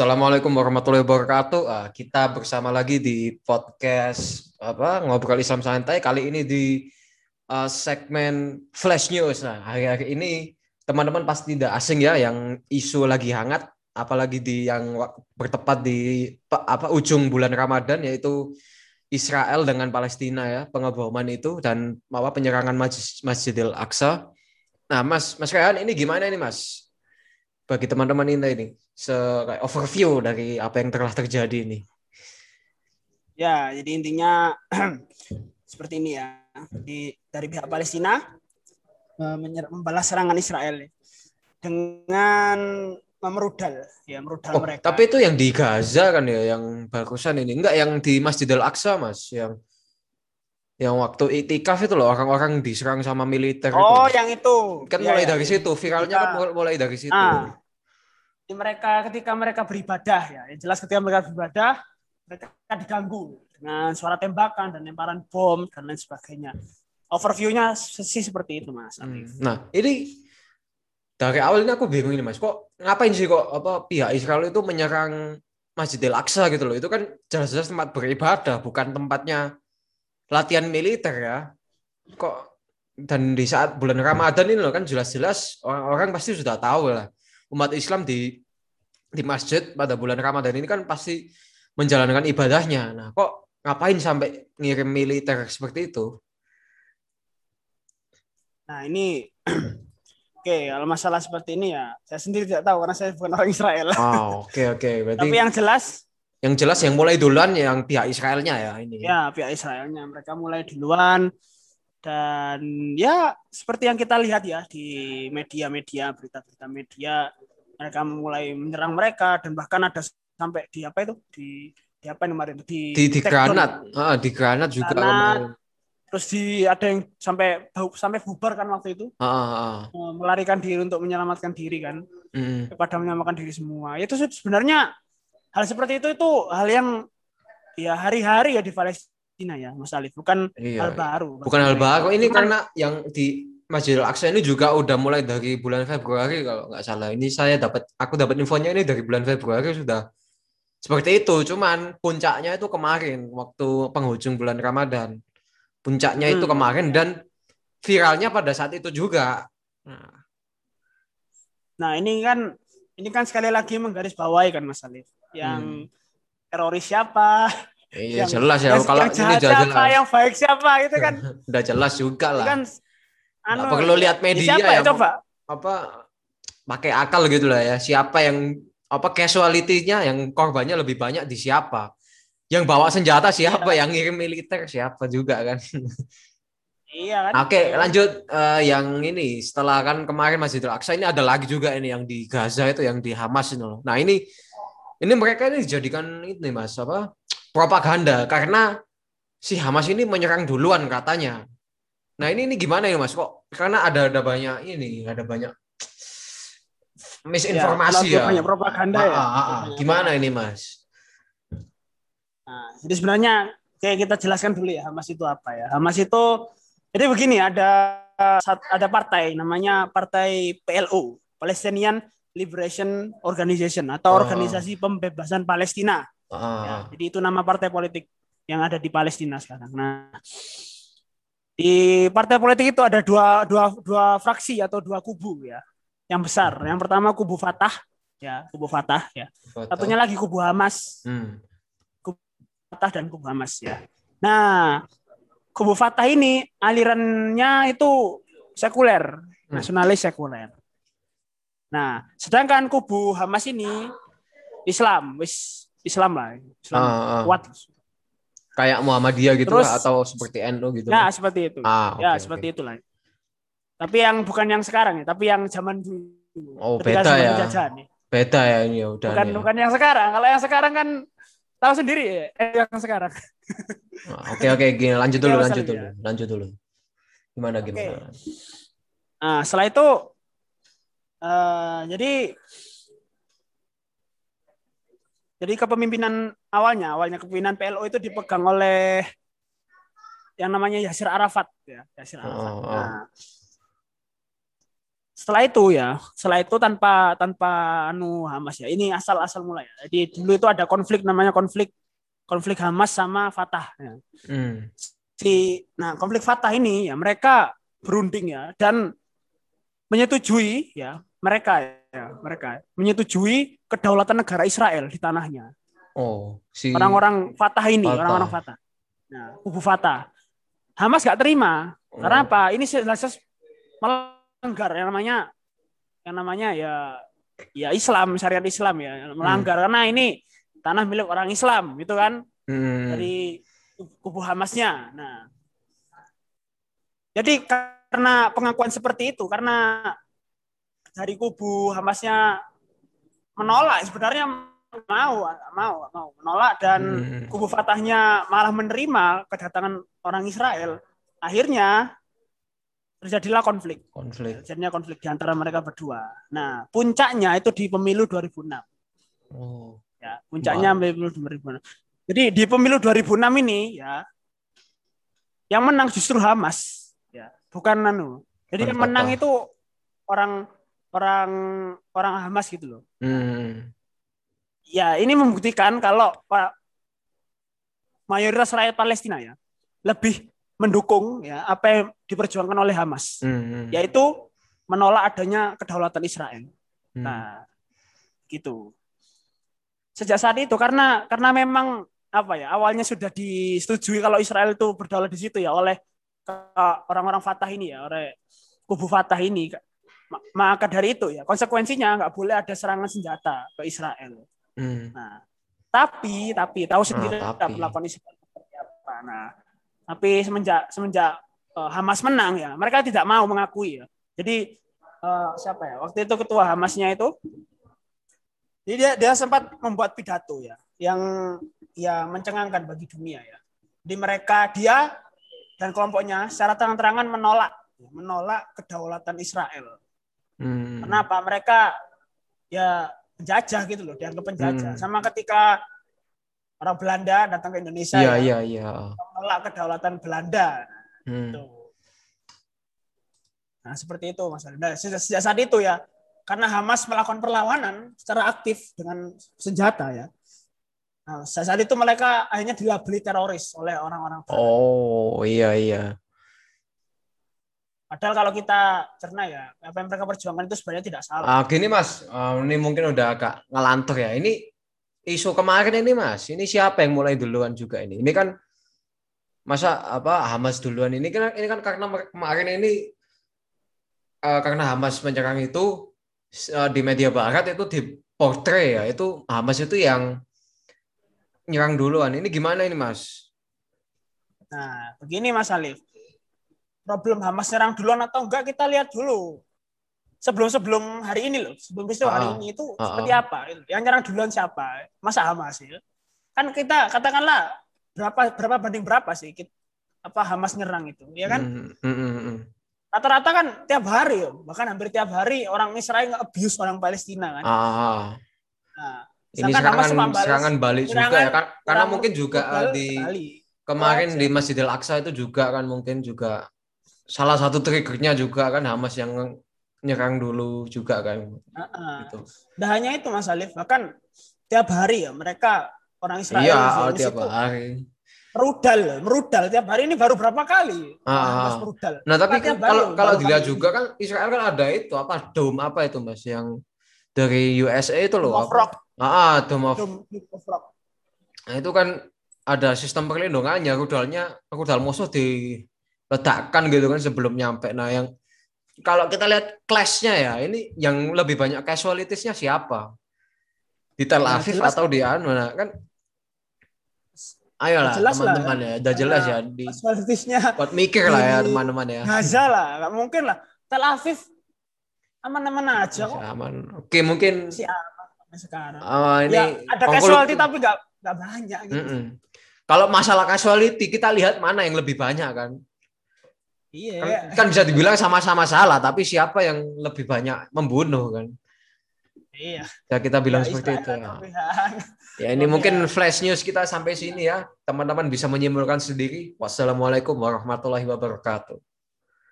Assalamualaikum warahmatullahi wabarakatuh. Ah, kita bersama lagi di podcast apa ngobrol Islam santai kali ini di uh, segmen Flash News. Nah, hari-hari ini teman-teman pasti tidak asing ya yang isu lagi hangat apalagi di yang bertepat di apa ujung bulan Ramadan yaitu Israel dengan Palestina ya, pengeboman itu dan apa penyerangan Masjidil Aqsa. Nah, Mas Mas Rehan ini gimana ini, Mas? Bagi teman-teman ini ini se kayak overview dari apa yang telah terjadi ini. Ya, jadi intinya seperti ini ya. Di dari pihak Palestina membalas serangan Israel dengan merudal ya merudal oh, mereka. Tapi itu yang di Gaza kan ya yang bagusan ini. Enggak yang di Masjidil Aqsa, Mas, yang yang waktu itikaf itu loh orang-orang diserang sama militer Oh, itu. yang itu. Kan ya, mulai ya. dari situ, viralnya kan mulai dari situ. Ah, mereka ketika mereka beribadah ya, yang jelas ketika mereka beribadah mereka diganggu dengan suara tembakan dan lemparan bom dan lain sebagainya. Overviewnya sih seperti itu mas. Hmm. Nah ini dari awal ini aku bingung ini mas, kok ngapain sih kok apa pihak Israel itu menyerang Masjidil Aqsa gitu loh? Itu kan jelas-jelas tempat beribadah, bukan tempatnya latihan militer ya. Kok dan di saat bulan Ramadan ini loh kan jelas-jelas orang-orang pasti sudah tahu lah umat Islam di di masjid pada bulan Ramadan ini kan pasti menjalankan ibadahnya. Nah, kok ngapain sampai ngirim militer seperti itu? Nah, ini Oke, kalau masalah seperti ini ya, saya sendiri tidak tahu karena saya bukan orang Israel. Oh, oke oke. Berarti Tapi yang jelas yang jelas yang mulai duluan yang pihak Israelnya ya ini. Ya, pihak Israelnya mereka mulai duluan dan ya seperti yang kita lihat ya di media-media berita-berita media mereka mulai menyerang mereka dan bahkan ada sampai di apa itu di di apa kemarin di di, di granat ah, di granat juga granat, terus di ada yang sampai sampai bubar kan waktu itu ah, ah, ah. Melarikan diri untuk menyelamatkan diri kan mm. kepada menyelamatkan diri semua itu sebenarnya hal seperti itu itu hal yang ya hari-hari ya di Palestina ya, Mas Alif. Bukan iya, hal baru. Bukan hal baru. Ini karena yang di Masjidil Aqsa ini juga udah mulai dari bulan Februari kalau nggak salah. Ini saya dapat aku dapat infonya ini dari bulan Februari sudah seperti itu. Cuman puncaknya itu kemarin waktu penghujung bulan Ramadan. Puncaknya hmm. itu kemarin dan viralnya pada saat itu juga. Nah. nah, ini kan ini kan sekali lagi menggaris bawahi kan Mas Alif. Yang hmm. teroris siapa, Iya jelas ya. Kalau yang ini jelas. siapa, yang baik siapa itu kan. Udah jelas juga lah. Kan, anu, Nggak perlu lihat media siapa ya, coba? Apa pakai akal gitu lah ya. Siapa yang apa casuality-nya yang korbannya lebih banyak di siapa? Yang bawa senjata siapa? Iya. Yang ngirim militer siapa juga kan? Iya kan. Oke, lanjut uh, yang ini setelah kan kemarin Masjidil Aqsa ini ada lagi juga ini yang di Gaza itu yang di Hamas ini loh. Nah, ini ini mereka ini dijadikan ini Mas apa? propaganda karena si Hamas ini menyerang duluan katanya. Nah ini ini gimana ya mas kok? Karena ada ada banyak ini ada banyak misinformasi ya. ya. Banyak propaganda ah, ya. Ah, ah, ah. Gimana ini mas? Nah, jadi sebenarnya kayak kita jelaskan dulu ya Hamas itu apa ya? Hamas itu jadi begini ada ada partai namanya Partai PLO Palestinian Liberation Organization atau oh. Organisasi Pembebasan Palestina. Ah. Ya, jadi itu nama partai politik yang ada di Palestina sekarang. Nah, di partai politik itu ada dua, dua, dua fraksi atau dua kubu ya, yang besar. Yang pertama kubu Fatah, ya kubu Fatah ya. Fatah. Satunya lagi kubu Hamas, hmm. kubu Fatah dan kubu Hamas ya. Nah, kubu Fatah ini alirannya itu sekuler, hmm. nasionalis sekuler. Nah, sedangkan kubu Hamas ini Islam, wis Islam lah, Islam uh, uh. kuat. Kayak Muhammadiyah gitu Terus, lah, atau seperti NU gitu. Nah, seperti itu. Ah, okay, ya, okay. seperti itulah. Tapi yang bukan yang sekarang ya, tapi yang zaman dulu. Oh, beda ya. Jajahan, ya. Beda ya ini ya udah. Bukan ya. bukan yang sekarang. Kalau yang sekarang kan tahu sendiri ya, eh, yang sekarang. Ah, oke oke, gini lanjut dulu, lanjut dulu, ya. lanjut dulu. Gimana gimana? Okay. Nah, setelah itu uh, jadi jadi kepemimpinan awalnya, awalnya kepemimpinan PLO itu dipegang oleh yang namanya Yasir Arafat ya, Yasir Arafat. Oh, oh. Nah, setelah itu ya, setelah itu tanpa tanpa anu Hamas ya. Ini asal asal mulai. Ya. Jadi dulu itu ada konflik namanya konflik konflik Hamas sama Fatah. Ya. Hmm. Si, nah konflik Fatah ini ya mereka berunding ya dan menyetujui ya mereka ya mereka menyetujui kedaulatan negara Israel di tanahnya. Oh, si orang-orang Fatah ini, orang-orang Fatah. Nah, kubu Fatah. Hamas gak terima. Oh. Karena apa? Ini jelas melanggar yang namanya yang namanya ya ya Islam, syariat Islam ya, melanggar hmm. karena ini tanah milik orang Islam, gitu kan? Hmm. Dari kubu Hamasnya. Nah, jadi karena pengakuan seperti itu, karena dari kubu Hamasnya menolak sebenarnya mau mau mau menolak dan hmm. kubu Fatahnya malah menerima kedatangan orang Israel. Akhirnya terjadilah konflik. Konflik. Jadinya konflik di antara mereka berdua. Nah puncaknya itu di pemilu 2006 oh. ya puncaknya wow. pemilu 2006 jadi di pemilu 2006 ini ya yang menang justru Hamas. Ya bukan Nanu jadi yang menang itu orang orang orang Hamas gitu loh hmm ya ini membuktikan kalau Pak mayoritas rakyat Palestina ya lebih mendukung ya apa yang diperjuangkan oleh Hamas, hmm. yaitu menolak adanya kedaulatan Israel. Hmm. Nah, gitu. Sejak saat itu karena karena memang apa ya awalnya sudah disetujui kalau Israel itu berdaulat di situ ya oleh orang-orang Fatah ini ya oleh kubu Fatah ini maka dari itu ya konsekuensinya nggak boleh ada serangan senjata ke Israel Hmm. Nah, tapi tapi tahu sendiri nah, tapi. melakukan seperti apa. Nah, tapi semenjak semenjak uh, Hamas menang ya, mereka tidak mau mengakui ya. Jadi uh, siapa ya? Waktu itu ketua Hamasnya itu jadi dia dia sempat membuat pidato ya yang ya mencengangkan bagi dunia ya. Di mereka dia dan kelompoknya secara terang-terangan menolak menolak kedaulatan Israel. Hmm. Kenapa? Mereka ya penjajah gitu loh, dianggap penjajah. Hmm. Sama ketika orang Belanda datang ke Indonesia yeah, ya, yeah, yeah. menolak kedaulatan Belanda. Hmm. Gitu. Nah, seperti itu Mas Nah, sejak, sejak saat itu ya, karena Hamas melakukan perlawanan secara aktif dengan senjata ya. Nah, saat itu mereka akhirnya dilabeli teroris oleh orang-orang Oh, iya iya. Padahal kalau kita cerna ya, apa yang mereka perjuangkan itu sebenarnya tidak salah. Ah, gini Mas, uh, ini mungkin udah agak ngelantur ya. Ini isu kemarin ini Mas, ini siapa yang mulai duluan juga ini? Ini kan masa apa Hamas duluan ini kan ini kan karena kemarin ini uh, karena Hamas menyerang itu uh, di media barat itu di portray ya, itu Hamas itu yang nyerang duluan. Ini gimana ini Mas? Nah, begini Mas Alif problem Hamas nyerang duluan atau enggak kita lihat dulu. Sebelum-sebelum hari ini loh sebelum peristiwa hari ah, ini itu uh, seperti apa yang nyerang duluan siapa? Masa Hamas ya? Kan kita katakanlah berapa berapa banding berapa sih kita, apa Hamas nyerang itu ya kan? Mm, mm, mm, rata-rata kan tiap hari bahkan hampir tiap hari orang Israel nge-abuse orang Palestina kan. Ah. nah, ini serangan serangan balik serangan, juga ya kan? Karena mungkin juga eh, di sekali. kemarin di Masjidil Aqsa itu juga kan mungkin juga salah satu triggernya juga kan Hamas yang nyerang dulu juga kan. Uh -uh. Gitu. Nah hanya itu Mas Alif, bahkan tiap hari ya mereka orang Israel iya, oh, tiap itu hari. Merudal, merudal tiap hari ini baru berapa kali ah, merudal. Nah tapi kan, kalau kalau dilihat juga kan Israel kan ada itu apa dom apa itu Mas yang dari USA itu loh. Dome of Rock. Ah, Dome of, Dome of Rock. Nah itu kan ada sistem perlindungannya rudalnya rudal musuh di letakkan gitu kan sebelum nyampe. Nah, yang kalau kita lihat clash-nya ya, ini yang lebih banyak casualitiesnya siapa? Di Tel nah, Aviv nah, atau di anu nah, kan Ayolah teman-teman ya, udah jelas ya di casualitiesnya buat mikir lah ya teman-teman ya. Gaza lah, nggak mungkin lah. Tel Aviv aman-aman aja kok. Aman. Oke, mungkin si aman sekarang. Oh, ini ya, ada casualty tapi nggak nggak banyak gitu. Mm -mm. Kalau masalah casualty kita lihat mana yang lebih banyak kan? Iya. Kan, kan bisa dibilang sama-sama salah, tapi siapa yang lebih banyak membunuh kan? Iya. Ya kita bilang ya, seperti itu. Ya. ya ini oh, mungkin ya. flash news kita sampai sini ya. Teman-teman bisa menyimpulkan sendiri. Wassalamualaikum warahmatullahi wabarakatuh.